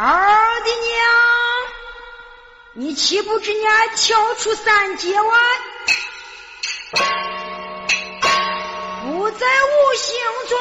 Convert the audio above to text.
二的娘，你岂不知你跳出三界外，不在五行中？